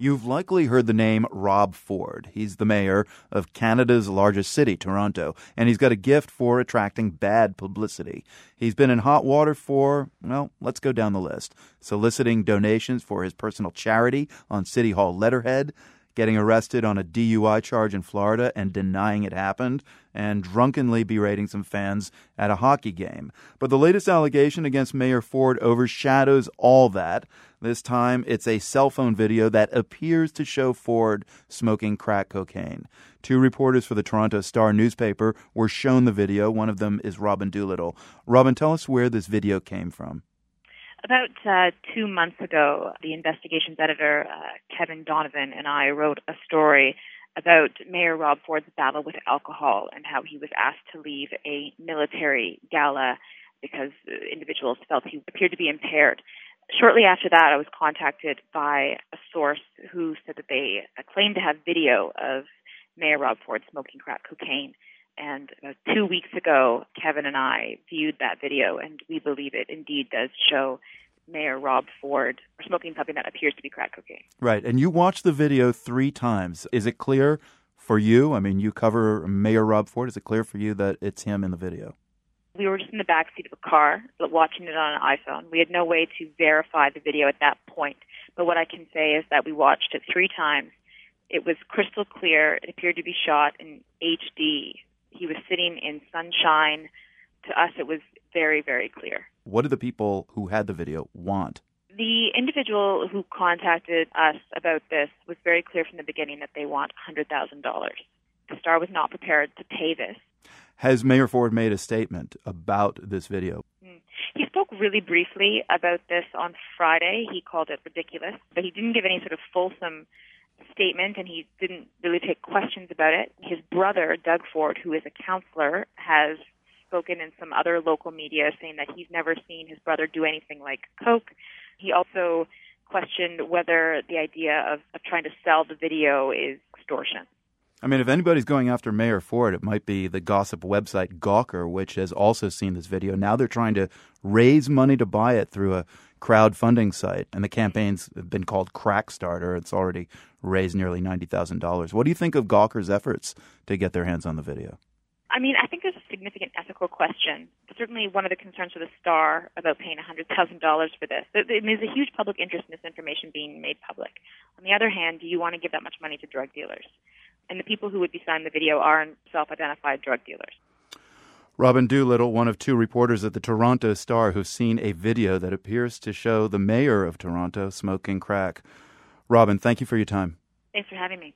You've likely heard the name Rob Ford. He's the mayor of Canada's largest city, Toronto, and he's got a gift for attracting bad publicity. He's been in hot water for, well, let's go down the list. Soliciting donations for his personal charity on City Hall letterhead, getting arrested on a DUI charge in Florida and denying it happened, and drunkenly berating some fans at a hockey game. But the latest allegation against Mayor Ford overshadows all that. This time, it's a cell phone video that appears to show Ford smoking crack cocaine. Two reporters for the Toronto Star newspaper were shown the video. One of them is Robin Doolittle. Robin, tell us where this video came from. About uh, two months ago, the investigations editor, uh, Kevin Donovan, and I wrote a story about Mayor Rob Ford's battle with alcohol and how he was asked to leave a military gala because individuals felt he appeared to be impaired. Shortly after that, I was contacted by a source who said that they claimed to have video of Mayor Rob Ford smoking crack cocaine. And about two weeks ago, Kevin and I viewed that video, and we believe it indeed does show Mayor Rob Ford smoking something that appears to be crack cocaine. Right. And you watched the video three times. Is it clear for you? I mean, you cover Mayor Rob Ford. Is it clear for you that it's him in the video? We were just in the back seat of a car watching it on an iPhone. We had no way to verify the video at that point. But what I can say is that we watched it three times. It was crystal clear. It appeared to be shot in HD. He was sitting in sunshine. To us, it was very, very clear. What did the people who had the video want? The individual who contacted us about this was very clear from the beginning that they want $100,000. The Star was not prepared to pay this. Has Mayor Ford made a statement about this video? Hmm. He spoke really briefly about this on Friday. He called it ridiculous, but he didn't give any sort of fulsome statement and he didn't really take questions about it. His brother, Doug Ford, who is a counselor, has spoken in some other local media saying that he's never seen his brother do anything like Coke. He also questioned whether the idea of, of trying to sell the video is extortion. I mean, if anybody's going after Mayor Ford, it might be the gossip website Gawker, which has also seen this video. Now they're trying to raise money to buy it through a crowdfunding site, and the campaign's been called Crackstarter. It's already raised nearly ninety thousand dollars. What do you think of Gawker's efforts to get their hands on the video? I mean, I think there's a significant ethical question. Certainly, one of the concerns for the Star about paying $100,000 for this. I mean, there's a huge public interest in this information being made public. On the other hand, do you want to give that much money to drug dealers? And the people who would be signing the video are self-identified drug dealers. Robin Doolittle, one of two reporters at the Toronto Star who've seen a video that appears to show the mayor of Toronto smoking crack. Robin, thank you for your time. Thanks for having me.